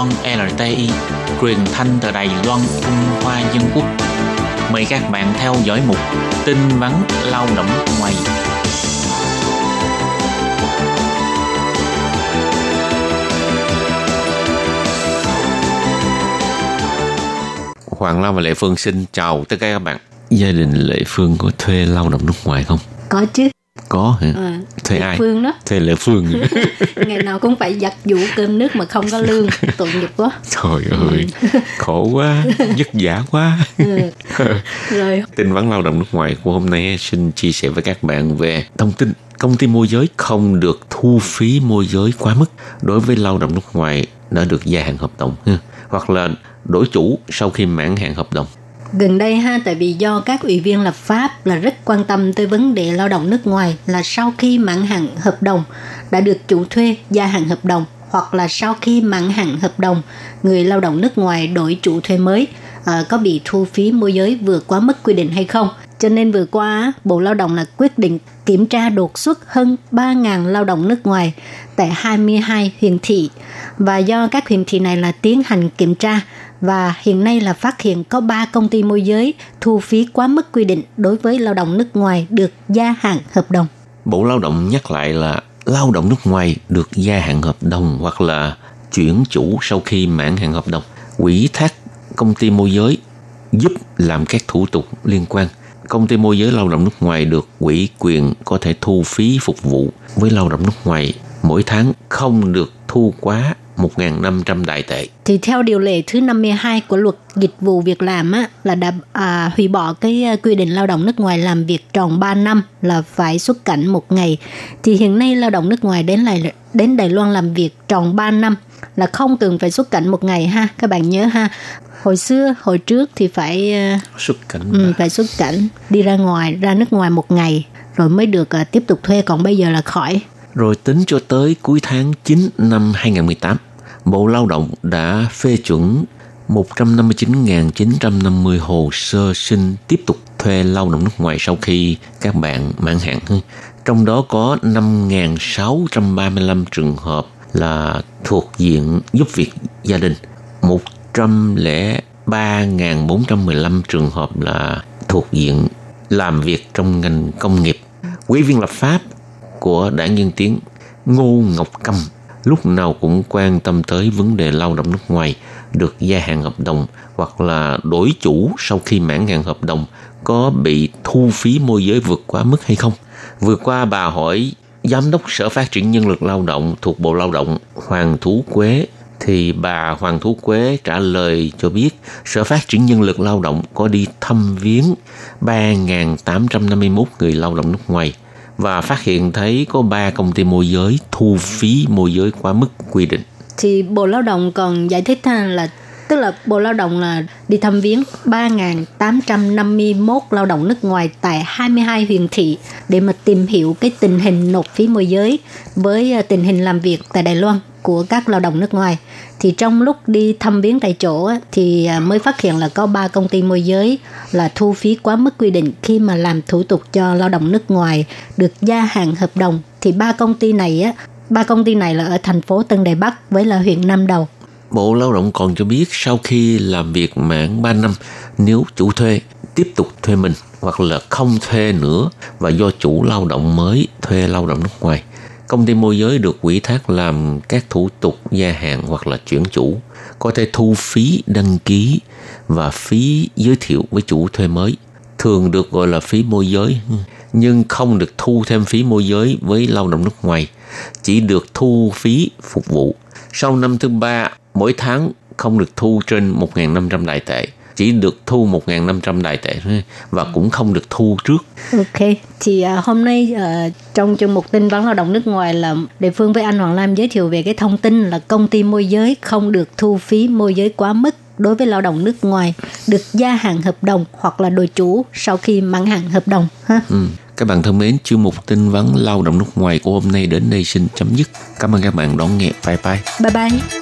Loan LTI, truyền thanh từ Đài Loan, Trung Hoa Dân Quốc. Mời các bạn theo dõi mục tin vắn lao động nước ngoài. Hoàng Long và Lệ Phương xin chào tất cả các bạn. Gia đình Lệ Phương có thuê lao động nước ngoài không? Có chứ. Có hả? À, thuê ai? Phương đó. Thuê Lệ Phương. Ngày nào cũng phải giặt giũ cơm nước mà không có lương. Tội nghiệp quá. Trời ơi, khổ quá, vất vả quá. Ừ. Rồi Tin vắn lao động nước ngoài của hôm nay xin chia sẻ với các bạn về thông tin công ty môi giới không được thu phí môi giới quá mức đối với lao động nước ngoài đã được gia hạn hợp đồng ha. hoặc là đổi chủ sau khi mãn hạn hợp đồng gần đây ha tại vì do các ủy viên lập pháp là rất quan tâm tới vấn đề lao động nước ngoài là sau khi mãn hạn hợp đồng đã được chủ thuê gia hạn hợp đồng hoặc là sau khi mãn hạn hợp đồng người lao động nước ngoài đổi chủ thuê mới à, có bị thu phí môi giới vượt quá mức quy định hay không? Cho nên vừa qua Bộ Lao động là quyết định kiểm tra đột xuất hơn 3.000 lao động nước ngoài tại 22 huyện thị. Và do các huyện thị này là tiến hành kiểm tra và hiện nay là phát hiện có 3 công ty môi giới thu phí quá mức quy định đối với lao động nước ngoài được gia hạn hợp đồng. Bộ Lao động nhắc lại là lao động nước ngoài được gia hạn hợp đồng hoặc là chuyển chủ sau khi mãn hạn hợp đồng, quỹ thác công ty môi giới giúp làm các thủ tục liên quan. Công ty môi giới lao động nước ngoài được quỹ quyền có thể thu phí phục vụ với lao động nước ngoài mỗi tháng không được thu quá 1.500 đại tệ. Thì theo điều lệ thứ 52 của luật dịch vụ việc làm á, là đã à, hủy bỏ cái à, quy định lao động nước ngoài làm việc tròn 3 năm là phải xuất cảnh một ngày. Thì hiện nay lao động nước ngoài đến lại đến Đài Loan làm việc tròn 3 năm là không cần phải xuất cảnh một ngày ha. Các bạn nhớ ha. Hồi xưa, hồi trước thì phải à, Xuất cảnh ừ, phải xuất cảnh đi ra ngoài, ra nước ngoài một ngày rồi mới được à, tiếp tục thuê còn bây giờ là khỏi. Rồi tính cho tới cuối tháng 9 năm 2018, Bộ Lao động đã phê chuẩn 159.950 hồ sơ xin tiếp tục thuê lao động nước ngoài sau khi các bạn mãn hạn. Trong đó có 5.635 trường hợp là thuộc diện giúp việc gia đình, 103.415 trường hợp là thuộc diện làm việc trong ngành công nghiệp. Quý viên lập pháp của đảng Nhân Tiến Ngô Ngọc Câm lúc nào cũng quan tâm tới vấn đề lao động nước ngoài, được gia hạn hợp đồng hoặc là đổi chủ sau khi mãn hạn hợp đồng có bị thu phí môi giới vượt quá mức hay không. Vừa qua bà hỏi, Giám đốc Sở Phát triển Nhân lực Lao động thuộc Bộ Lao động Hoàng Thú Quế, thì bà Hoàng Thú Quế trả lời cho biết, Sở Phát triển Nhân lực Lao động có đi thăm viếng 3.851 người lao động nước ngoài và phát hiện thấy có 3 công ty môi giới thu phí môi giới quá mức quy định. thì Bộ Lao động còn giải thích là tức là Bộ Lao động là đi thăm viếng 3.851 lao động nước ngoài tại 22 huyện thị để mà tìm hiểu cái tình hình nộp phí môi giới với ờ, tình hình làm việc tại Đài Loan của các lao động nước ngoài. Thì trong lúc đi thăm viếng tại chỗ thì à, mới phát hiện là có ba công ty môi giới là thu phí quá mức quy định khi mà làm thủ tục cho lao động nước ngoài được gia hạn hợp đồng. Thì ba công ty này á, ba công ty này là ở thành phố Tân Đài Bắc với là huyện Nam Đầu. Bộ Lao động còn cho biết sau khi làm việc mãn 3 năm, nếu chủ thuê tiếp tục thuê mình hoặc là không thuê nữa và do chủ lao động mới thuê lao động nước ngoài, công ty môi giới được ủy thác làm các thủ tục gia hạn hoặc là chuyển chủ, có thể thu phí đăng ký và phí giới thiệu với chủ thuê mới, thường được gọi là phí môi giới, nhưng không được thu thêm phí môi giới với lao động nước ngoài, chỉ được thu phí phục vụ. Sau năm thứ ba, mỗi tháng không được thu trên 1.500 đại tệ, chỉ được thu 1.500 đại tệ thôi và cũng không được thu trước. Ok, thì à, hôm nay à, trong chương mục tin vắn lao động nước ngoài là địa phương với anh Hoàng Lam giới thiệu về cái thông tin là công ty môi giới không được thu phí môi giới quá mức đối với lao động nước ngoài được gia hạn hợp đồng hoặc là đổi chủ sau khi mãn hạn hợp đồng ha. Ừ. Các bạn thân mến, chương mục tin vắn lao động nước ngoài của hôm nay đến đây xin chấm dứt. Cảm ơn các bạn đón nghe. Bye bye. Bye bye.